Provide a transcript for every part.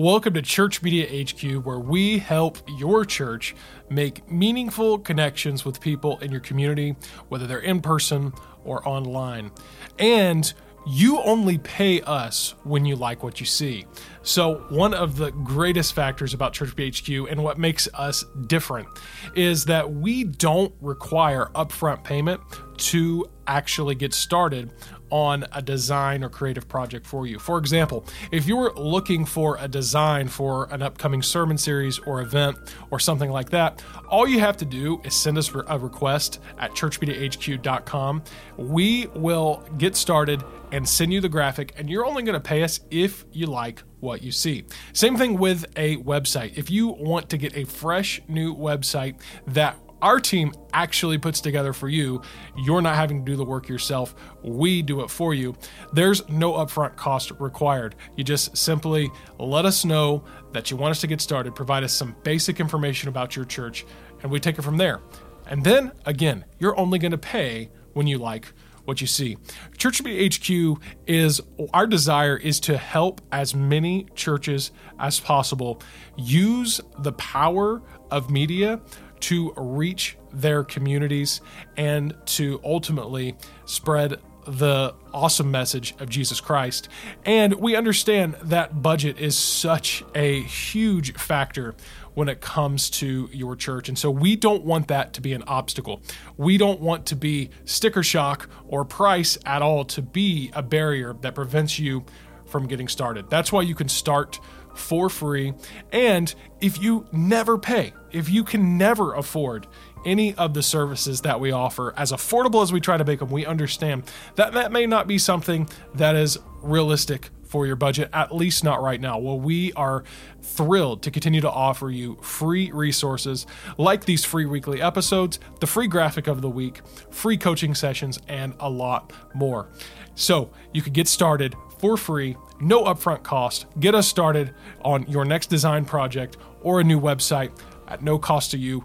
Welcome to Church Media HQ, where we help your church make meaningful connections with people in your community, whether they're in person or online. And you only pay us when you like what you see. So, one of the greatest factors about Church BHQ and what makes us different is that we don't require upfront payment to actually get started on a design or creative project for you. For example, if you're looking for a design for an upcoming sermon series or event or something like that, all you have to do is send us a request at churchmediahq.com. We will get started and send you the graphic, and you're only going to pay us if you like what you see. Same thing with a website. If you want to get a fresh new website that our team actually puts together for you. You're not having to do the work yourself. We do it for you. There's no upfront cost required. You just simply let us know that you want us to get started, provide us some basic information about your church, and we take it from there. And then again, you're only going to pay when you like what you see. Church HQ is our desire is to help as many churches as possible use the power of media to reach their communities and to ultimately spread the awesome message of Jesus Christ. And we understand that budget is such a huge factor when it comes to your church. And so we don't want that to be an obstacle. We don't want to be sticker shock or price at all to be a barrier that prevents you from getting started. That's why you can start for free. And if you never pay, if you can never afford any of the services that we offer, as affordable as we try to make them, we understand that that may not be something that is realistic for your budget, at least not right now. Well, we are thrilled to continue to offer you free resources like these free weekly episodes, the free graphic of the week, free coaching sessions, and a lot more. So you can get started for free, no upfront cost. Get us started on your next design project or a new website at no cost to you.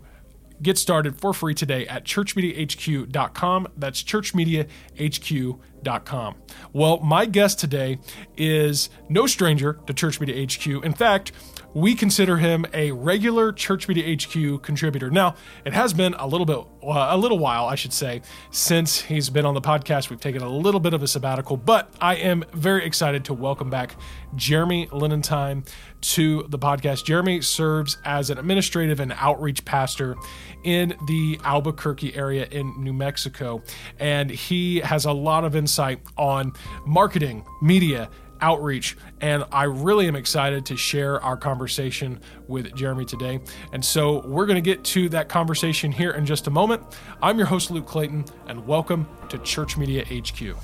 Get started for free today at churchmediahq.com. That's churchmediahq.com. Well, my guest today is no stranger to Church Media HQ. In fact, we consider him a regular Church Media HQ contributor. Now, it has been a little bit, uh, a little while, I should say, since he's been on the podcast. We've taken a little bit of a sabbatical, but I am very excited to welcome back Jeremy Linentime to the podcast. Jeremy serves as an administrative and outreach pastor in the Albuquerque area in New Mexico, and he has a lot of insight on marketing, media, outreach. And I really am excited to share our conversation with Jeremy today. And so we're going to get to that conversation here in just a moment. I'm your host, Luke Clayton, and welcome to Church Media HQ.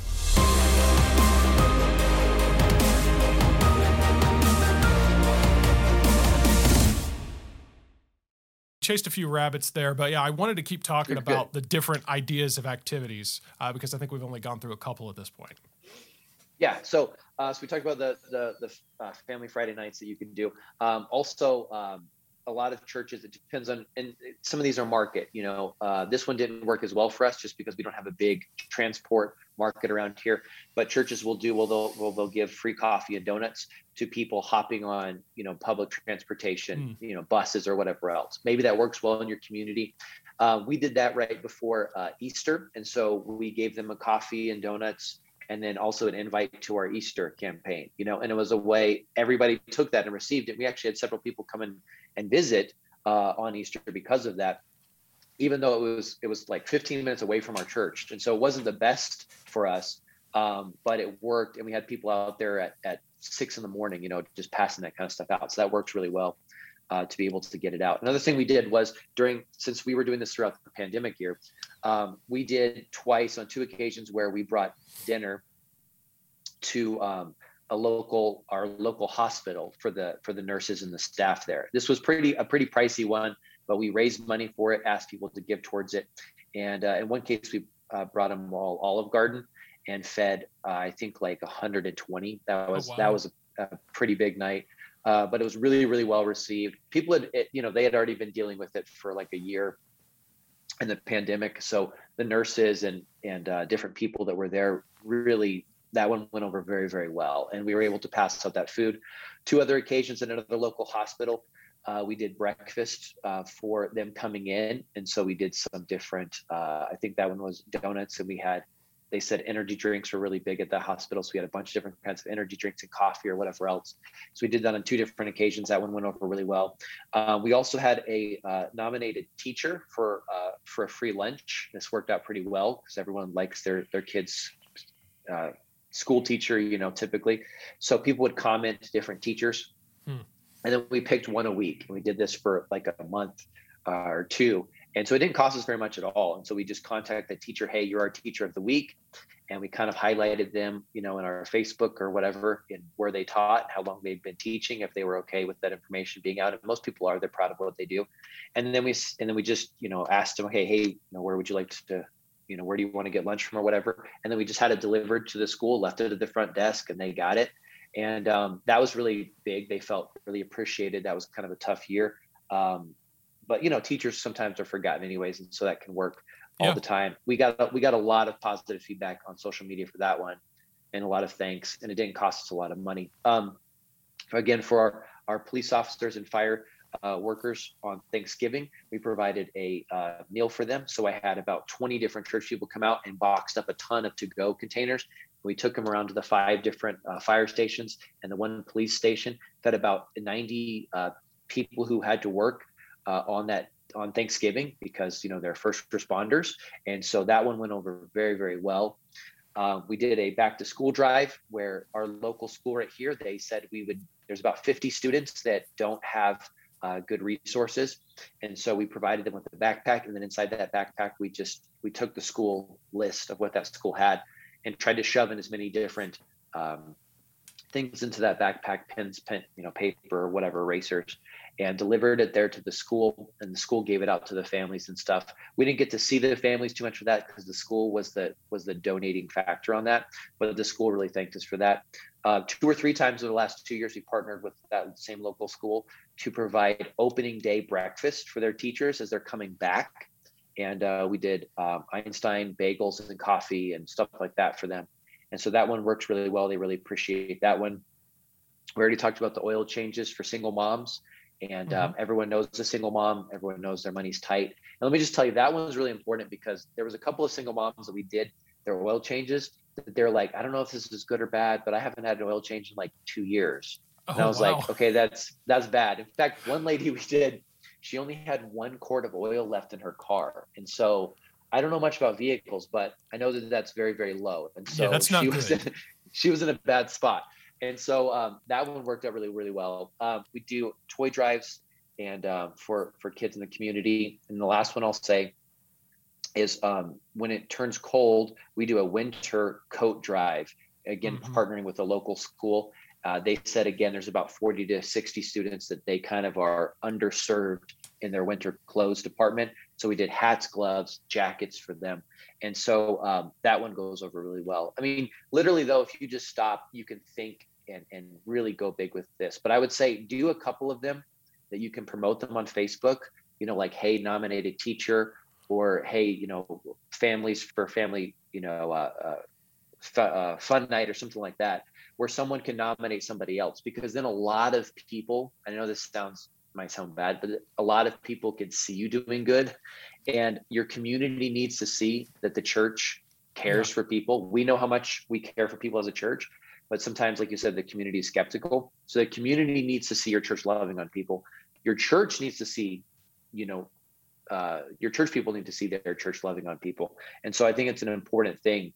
chased a few rabbits there, but yeah, I wanted to keep talking You're about good. the different ideas of activities uh, because I think we've only gone through a couple at this point. Yeah, so uh, so we talked about the the, the uh, family Friday nights that you can do. Um, also, um, a lot of churches it depends on, and some of these are market. You know, uh, this one didn't work as well for us just because we don't have a big transport market around here. But churches will do well. They'll well, they'll give free coffee and donuts to people hopping on you know public transportation, mm. you know buses or whatever else. Maybe that works well in your community. Uh, we did that right before uh, Easter, and so we gave them a coffee and donuts and then also an invite to our Easter campaign, you know, and it was a way everybody took that and received it. We actually had several people come in and visit uh, on Easter because of that, even though it was it was like 15 minutes away from our church, and so it wasn't the best for us, um, but it worked, and we had people out there at at six in the morning, you know, just passing that kind of stuff out. So that works really well. Uh, to be able to get it out. Another thing we did was during, since we were doing this throughout the pandemic year, um, we did twice on two occasions where we brought dinner to um, a local our local hospital for the for the nurses and the staff there. This was pretty a pretty pricey one, but we raised money for it, asked people to give towards it, and uh, in one case we uh, brought them all Olive Garden and fed uh, I think like 120. That oh, was oh, wow. that was a, a, pretty big night. Uh, but it was really, really well received. People had, it, you know, they had already been dealing with it for like a year in the pandemic. So the nurses and and uh, different people that were there really that one went over very, very well. And we were able to pass out that food. Two other occasions in another local hospital, uh, we did breakfast uh, for them coming in. And so we did some different, uh, I think that one was donuts, and we had they said energy drinks were really big at the hospital. So we had a bunch of different kinds of energy drinks and coffee or whatever else. So we did that on two different occasions. That one went over really well. Uh, we also had a uh, nominated teacher for uh, for a free lunch. This worked out pretty well because everyone likes their their kids. Uh, school teacher, you know, typically. So people would comment to different teachers. Hmm. And then we picked one a week. And we did this for like a month uh, or two. And so it didn't cost us very much at all. And so we just contacted the teacher, hey, you're our teacher of the week. And we kind of highlighted them, you know, in our Facebook or whatever, in where they taught, how long they'd been teaching, if they were okay with that information being out. And most people are, they're proud of what they do. And then we and then we just, you know, asked them, okay, hey, you know, where would you like to, you know, where do you want to get lunch from or whatever? And then we just had it delivered to the school, left it at the front desk, and they got it. And um, that was really big. They felt really appreciated. That was kind of a tough year. Um, but you know teachers sometimes are forgotten anyways and so that can work all yeah. the time we got we got a lot of positive feedback on social media for that one and a lot of thanks and it didn't cost us a lot of money um, again for our, our police officers and fire uh, workers on Thanksgiving. We provided a uh, meal for them. So I had about 20 different church people come out and boxed up a ton of to go containers. We took them around to the five different uh, fire stations and the one police station, fed about 90 uh, people who had to work uh, on that on Thanksgiving because you know they're first responders, and so that one went over very very well. Uh, we did a back to school drive where our local school right here they said we would. There's about 50 students that don't have uh, good resources, and so we provided them with a backpack, and then inside that backpack we just we took the school list of what that school had and tried to shove in as many different um, things into that backpack pens pen you know paper whatever erasers and delivered it there to the school and the school gave it out to the families and stuff. We didn't get to see the families too much for that because the school was the was the donating factor on that but the school really thanked us for that. Uh, two or three times over the last two years we partnered with that same local school to provide opening day breakfast for their teachers as they're coming back and uh, we did um, einstein bagels and coffee and stuff like that for them and so that one works really well. They really appreciate that one. We already talked about the oil changes for single moms, and mm-hmm. um, everyone knows a single mom. Everyone knows their money's tight. And let me just tell you, that one's really important because there was a couple of single moms that we did their oil changes. That they're like, I don't know if this is good or bad, but I haven't had an oil change in like two years. Oh, and I was wow. like, okay, that's that's bad. In fact, one lady we did, she only had one quart of oil left in her car, and so I don't know much about vehicles, but I know that that's very, very low. And so yeah, that's not she good. was in, she was in a bad spot. And so um, that one worked out really, really well. Um, we do toy drives and um, for for kids in the community. And the last one I'll say is um, when it turns cold, we do a winter coat drive. Again, mm-hmm. partnering with a local school. Uh, they said again, there's about 40 to 60 students that they kind of are underserved in their winter clothes department. So we did hats, gloves, jackets for them. And so um, that one goes over really well. I mean, literally, though, if you just stop, you can think and, and really go big with this. But I would say do a couple of them that you can promote them on Facebook, you know, like, hey, nominated teacher, or hey, you know, families for family, you know, uh, uh, f- uh, fun night or something like that, where someone can nominate somebody else. Because then a lot of people, I know this sounds might sound bad, but a lot of people can see you doing good. And your community needs to see that the church cares yeah. for people. We know how much we care for people as a church, but sometimes, like you said, the community is skeptical. So the community needs to see your church loving on people. Your church needs to see, you know, uh, your church people need to see their church loving on people. And so I think it's an important thing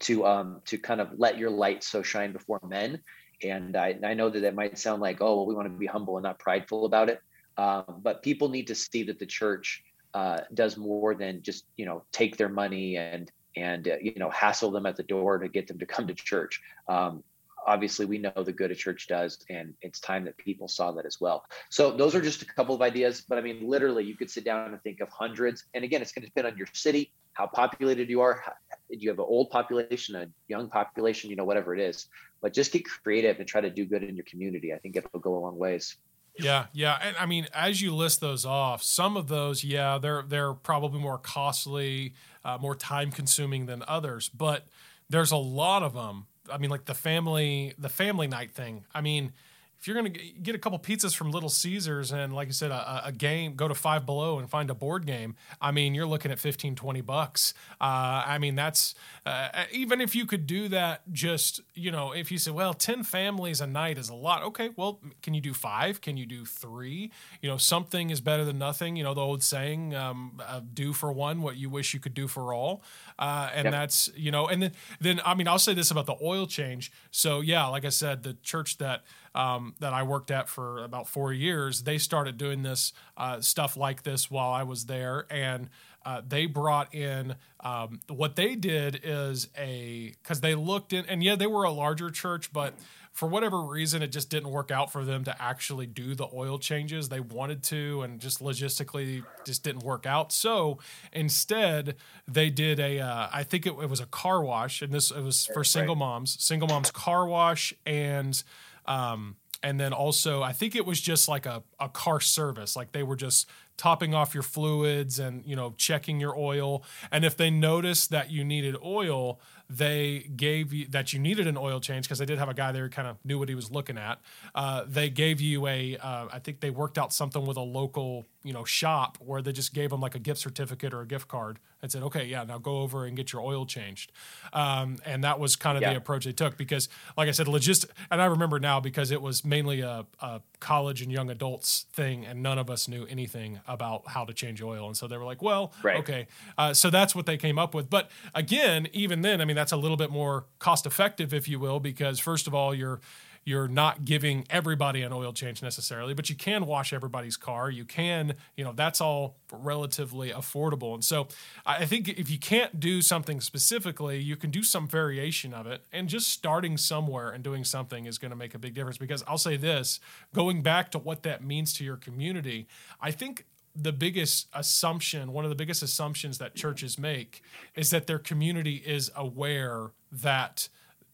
to um, to kind of let your light so shine before men and I, I know that it might sound like, oh, well, we want to be humble and not prideful about it. Um, but people need to see that the church uh, does more than just, you know, take their money and and uh, you know hassle them at the door to get them to come to church. Um, obviously, we know the good a church does, and it's time that people saw that as well. So those are just a couple of ideas, but I mean, literally, you could sit down and think of hundreds. And again, it's going to depend on your city, how populated you are. You have an old population, a young population, you know, whatever it is but just get creative and try to do good in your community. I think it'll go a long ways. Yeah, yeah, and I mean, as you list those off, some of those, yeah, they're they're probably more costly, uh, more time consuming than others, but there's a lot of them I mean, like the family, the family night thing. I mean, if you're going to get a couple pizzas from Little Caesars and, like you said, a, a, game, go to Five Below and find a board game, I mean, you're looking at 15, 20 bucks. Uh, I mean, that's uh, even if you could do that, just, you know, if you say, well, 10 families a night is a lot. Okay, well, can you do five? Can you do three? You know, something is better than nothing. You know, the old saying, um, uh, do for one what you wish you could do for all. Uh, and yep. that's, you know, and then, then, I mean, I'll say this about the oil change. So, yeah, like I said, the church that, um, that I worked at for about four years, they started doing this uh, stuff like this while I was there, and uh, they brought in um, what they did is a because they looked in, and yeah, they were a larger church, but for whatever reason, it just didn't work out for them to actually do the oil changes. They wanted to, and just logistically just didn't work out. So instead, they did a uh, I think it, it, was a car wash, and this it was for single moms, single moms car wash, and um, and then also, I think it was just like a, a car service. Like they were just topping off your fluids and, you know, checking your oil. And if they noticed that you needed oil, they gave you that you needed an oil change because they did have a guy there who kind of knew what he was looking at. Uh, they gave you a, uh, I think they worked out something with a local, you know, shop where they just gave them like a gift certificate or a gift card and said, okay, yeah, now go over and get your oil changed. Um, and that was kind of yeah. the approach they took because, like I said, logist. And I remember now because it was mainly a, a college and young adults thing, and none of us knew anything about how to change oil. And so they were like, well, right. okay. Uh, so that's what they came up with. But again, even then, I mean, that's a little bit more cost effective, if you will, because first of all, you're you're not giving everybody an oil change necessarily, but you can wash everybody's car. You can, you know, that's all relatively affordable. And so I think if you can't do something specifically, you can do some variation of it. And just starting somewhere and doing something is going to make a big difference. Because I'll say this going back to what that means to your community, I think the biggest assumption, one of the biggest assumptions that churches make is that their community is aware that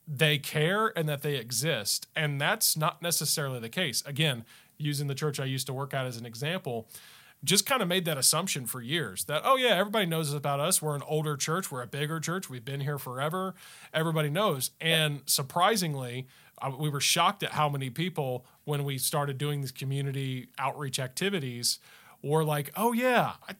they care and that they exist. And that's not necessarily the case. Again, using the church I used to work at as an example, just kind of made that assumption for years that, oh, yeah, everybody knows about us. We're an older church, we're a bigger church, we've been here forever. Everybody knows. And surprisingly, we were shocked at how many people, when we started doing these community outreach activities, were like, oh, yeah, I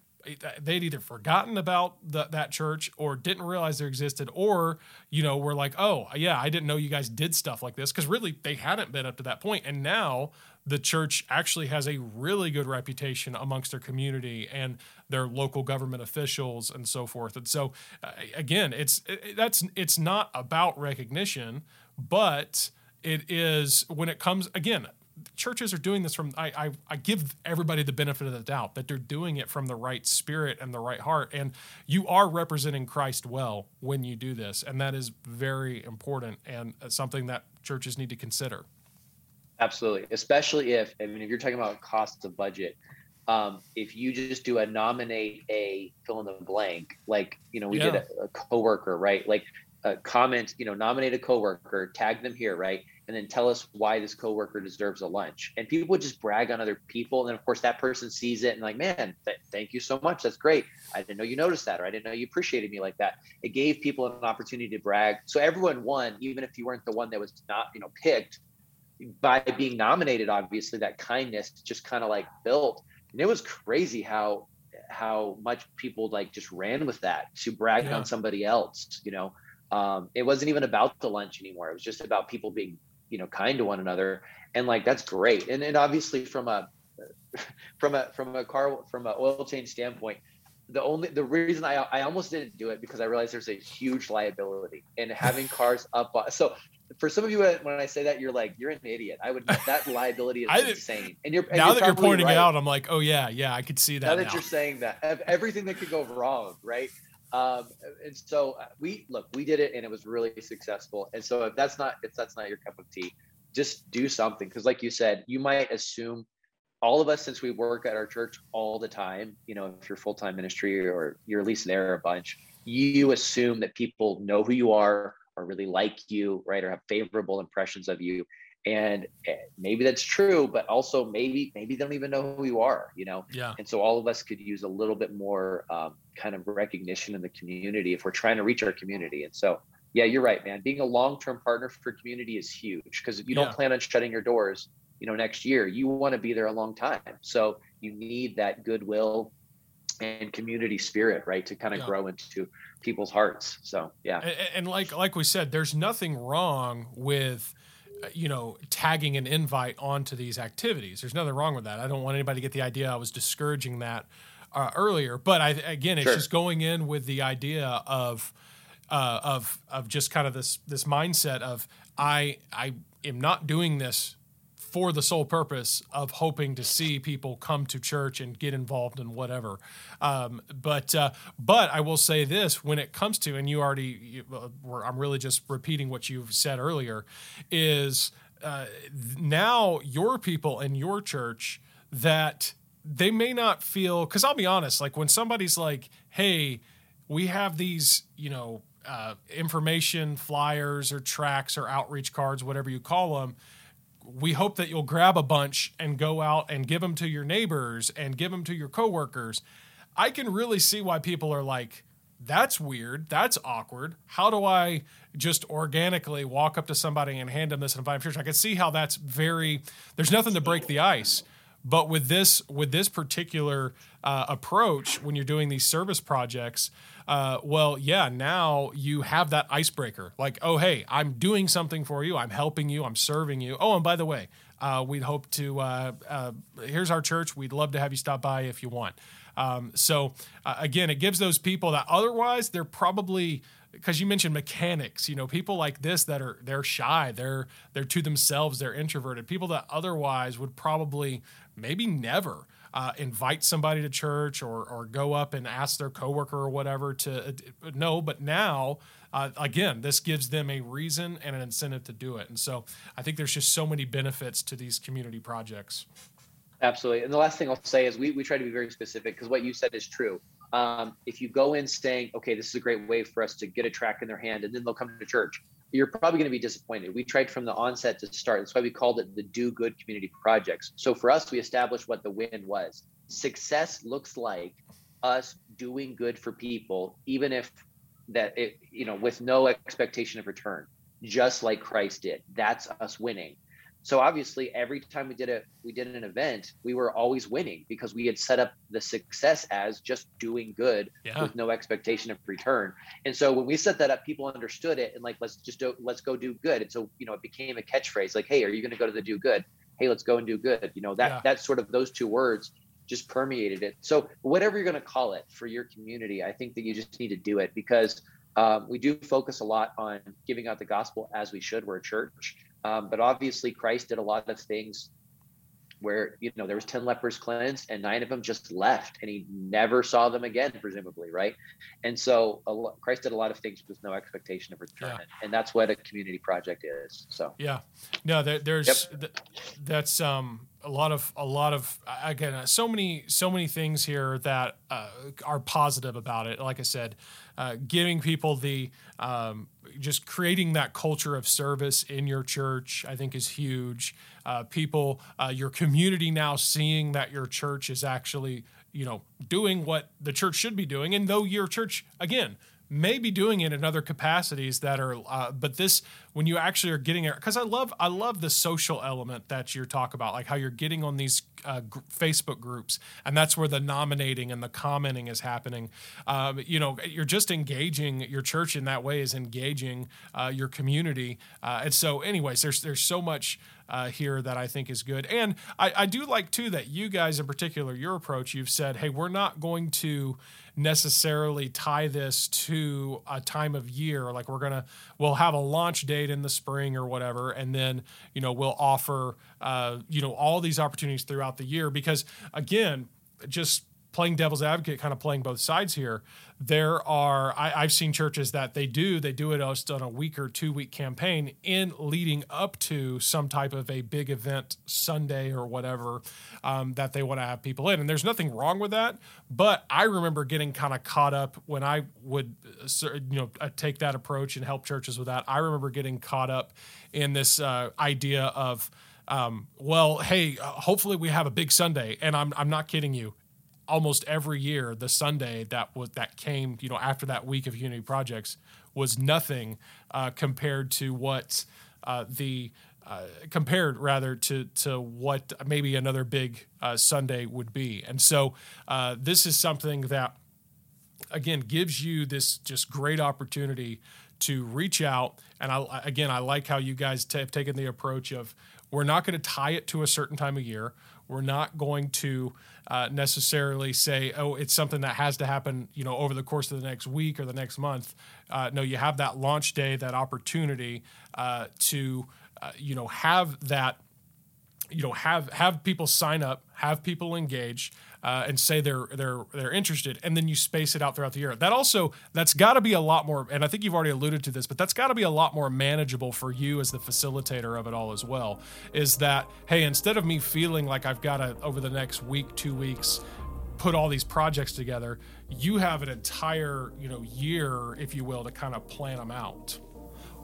they'd either forgotten about the, that church or didn't realize there existed or you know were like oh yeah i didn't know you guys did stuff like this. Because really they hadn't been up to that point. And now the church actually has a really good reputation amongst their community and their local government officials and so forth. And so uh, again it's it, that's it's not about recognition but it is when it comes again churches are doing this from I, I, I give everybody the benefit of the doubt that they're doing it from the right spirit and the right heart. And you are representing christ well when you do this. And that is very important and something that churches need to consider. Absolutely. Especially if i mean if you're talking about costs of budget um, if you just do a nominate a fill in the blank like you know we yeah. did a, a coworker right? Like a comment you know nominate a coworker tag them here right and then tell us why this coworker deserves a lunch. And people would just brag on other people. And then, of course, that person sees it and like, man, th- thank you so much. That's great. I didn't know you noticed that, or I didn't know you appreciated me like that. It gave people an opportunity to brag. So everyone won, even if you weren't the one that was not, you know, picked by being nominated. Obviously, that kindness just kind of like built. And it was crazy how how much people like just ran with that to brag yeah. on somebody else. You know, um, it wasn't even about the lunch anymore. It was just about people being you know kind to one another and like that's great and and obviously from a from a from a car from an oil change standpoint the only the reason I I almost didn't do it because I realized there's a huge liability in having cars up. So for some of you, when I say that, you're like you're an idiot. I would that liability is insane. And you're and now you're that you're pointing right. it out, I'm like, oh yeah, yeah, I could see that. Now, now. that you're saying that, everything that could go wrong, right? Um, and so uh, we look, we did it, and it was really successful. And so if that's not if that's not your cup of tea, just do something because, like you said, you might assume all of us since we work at our church all the time. You know, if you're full time ministry or you're at least there a bunch, you assume that people know who you are or really like you, right, or have favorable impressions of you and eh, maybe that's true but also maybe maybe they don't even know who you are you know yeah and so all of us could use a little bit more um, kind of recognition in the community if we're trying to reach our community and so yeah, you're right, man. Being a long-term partner for community is huge because if you don't plan on shutting your doors, you know, next year. You want to be there a long time. So you need that goodwill and community spirit, right, to kind of yeah. grow into people's hearts. So yeah. And, and like like we said, there's nothing wrong with you know tagging an invite onto these activities. There's nothing wrong with that. I don't want anybody to get the idea I was discouraging that uh, earlier. But I again, it's sure. just going in with the idea of uh, of of just kind of this this mindset of I I am not doing this for the sole purpose of hoping to see people come to church and get involved in whatever. Um, but uh, but I will say this: when it comes to, and you already, you, uh, I'm really just repeating what you've said earlier, is uh, now your people in your church that they may not feel because I'll be honest, like when somebody's like, "Hey, we have these," you know. Uh, information flyers or tracks or outreach cards, whatever you call them, we hope that you'll grab a bunch and go out and give them to your neighbors and give them to your coworkers. I can really see why people are like, that's weird. That's awkward. How do I just organically walk up to somebody and hand them this and invite them to church? I can see how that's very, there's nothing to break the ice. But with this with this particular uh, approach, when you're doing these service projects, uh, well, yeah, now you have that icebreaker. Like, oh, hey, I'm doing something for you. I'm helping you. I'm serving you. Oh, and by the way, uh, we'd hope to. Uh, uh, here's our church. We'd love to have you stop by if you want. Um, so uh, again, it gives those people that otherwise they're probably because you mentioned mechanics you know people like this that are they're shy they're they're to themselves they're introverted. People that otherwise would probably maybe never uh, invite somebody to church or or go up and ask their coworker or whatever to uh, no but now uh, again this gives them a reason and an incentive to do it. And so i think there's just so many benefits to these community projects. Absolutely. And the last thing i'll say is we, we try to be very specific because what you said is true um, if you go in saying, okay, this is a great way for us to get a track in their hand and then they'll come to church, you're probably going to be disappointed. We tried from the onset to start. That's why we called it the Do Good Community Projects. So for us, we established what the win was. Success looks like us doing good for people, even if that it, you know, with no expectation of return, just like Christ did. That's us winning. So obviously, every time we did a we did an event, we were always winning because we had set up the success as just doing good yeah. with no expectation of return. And so when we set that up, people understood it and like let's just do, let's go do good. And so you know it became a catchphrase like, hey, are you going to go to the do good? Hey, let's go and do good. You know that yeah. that sort of those two words just permeated it. So whatever you're going to call it for your community, I think that you just need to do it because um, we do focus a lot on giving out the gospel as we should. We're a church, um, but obviously, Christ did a lot of things where you know there was 10 lepers cleansed and nine of them just left and he never saw them again presumably right? And so lot, christ did a lot of things with no expectation of return yeah. and that's what a community project is so. Yeah. No there, there's yep. th- that's um a lot of a lot of again uh, so many so many things here that uh, are positive about it. Like i said uh, giving people the um, just creating that culture of service in your church i think is huge uh, people uh, your community now seeing that your church is actually you know doing what the church should be doing. And though your church again may be doing it in other capacities that are uh, but this when you actually are getting it because i love i love the social element that you talk about like how you're getting on these uh, facebook groups and that's where the nominating and the commenting is happening um, you know you're just engaging your church in that way is engaging uh, your community uh, and so anyways there's there's so much uh, here that I think is good. And I, I do like too that you guys in particular, your approach, you've said, hey, we're not going to necessarily tie this to a time of year. Like we're gonna we'll have a launch in the spring or whatever, and then you know we'll offer uh, you know all these opportunities throughout the year because again, just playing devil's advocate, kind of playing both sides here. There are I, have seen churches that they do they do it just on a week or two week campaign in leading up to some type of a big event Sunday or whatever um, that they want to have people in, and there's nothing wrong with that. But I remember getting kind of caught up when I would you know uh, take that approach and help churches with that. I remember getting caught up in this uh, idea of um, well, hey, uh, hopefully we have a big Sunday, and I'm I'm not kidding you almost every year the Sunday that was that came, you know, after that week of Unity projects, was nothing uh, compared to what uh, the uh, compared rather to to what maybe another big uh, Sunday would be. And so uh, this is something that again gives you this just great opportunity to reach out. And I, again, I like how you guys t- have taken the approach of we're not going to tie it to a certain time of year. We're not going to uh, necessarily say, oh, it's something that has to happen, you know, over the course of the next week or the next month. Uh, no, you have that launch day, that opportunity uh, to, uh, you know, have that you know have have people sign up have people engage uh, and say they're they're they're interested and then you space it out throughout the year. That also that's got to be a lot more and i think you've already alluded to this but that's got to be a lot more manageable for you as the facilitator of it all as well is that hey instead of me feeling like i've got to over the next week two weeks put all these projects together you have an entire you know year if you will to kind of plan them out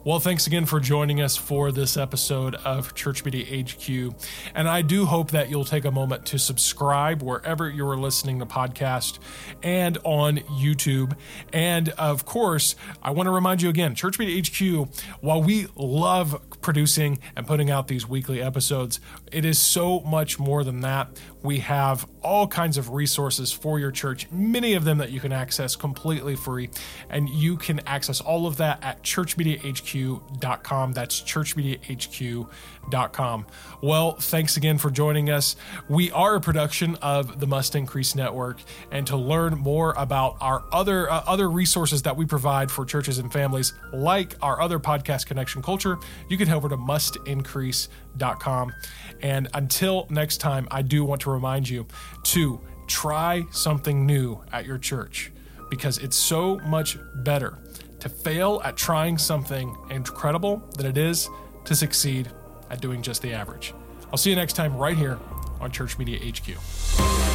well, thanks again for joining us for this episode of Church Media HQ. And I do hope that you'll take a moment to subscribe wherever you're listening to podcast and on YouTube. And of course, I want to remind you again, Church Media HQ, while we love producing and putting out these weekly episodes, it is so much more than that. We have all kinds of resources for your church, many of them that you can access completely free. And you can access all of that at churchmediahq.com. That's churchmediahq.com. Well, thanks again for joining us. We are a production of the Must Increase Network. And to learn more about our other, uh, other resources that we provide for churches and families, like our other podcast, Connection Culture, you can over to mustincrease.com. And until next time, I do want to remind you to try something new at your church because it's so much better to fail at trying something incredible than it is to succeed at doing just the average. I'll see you next time right here on Church Media HQ.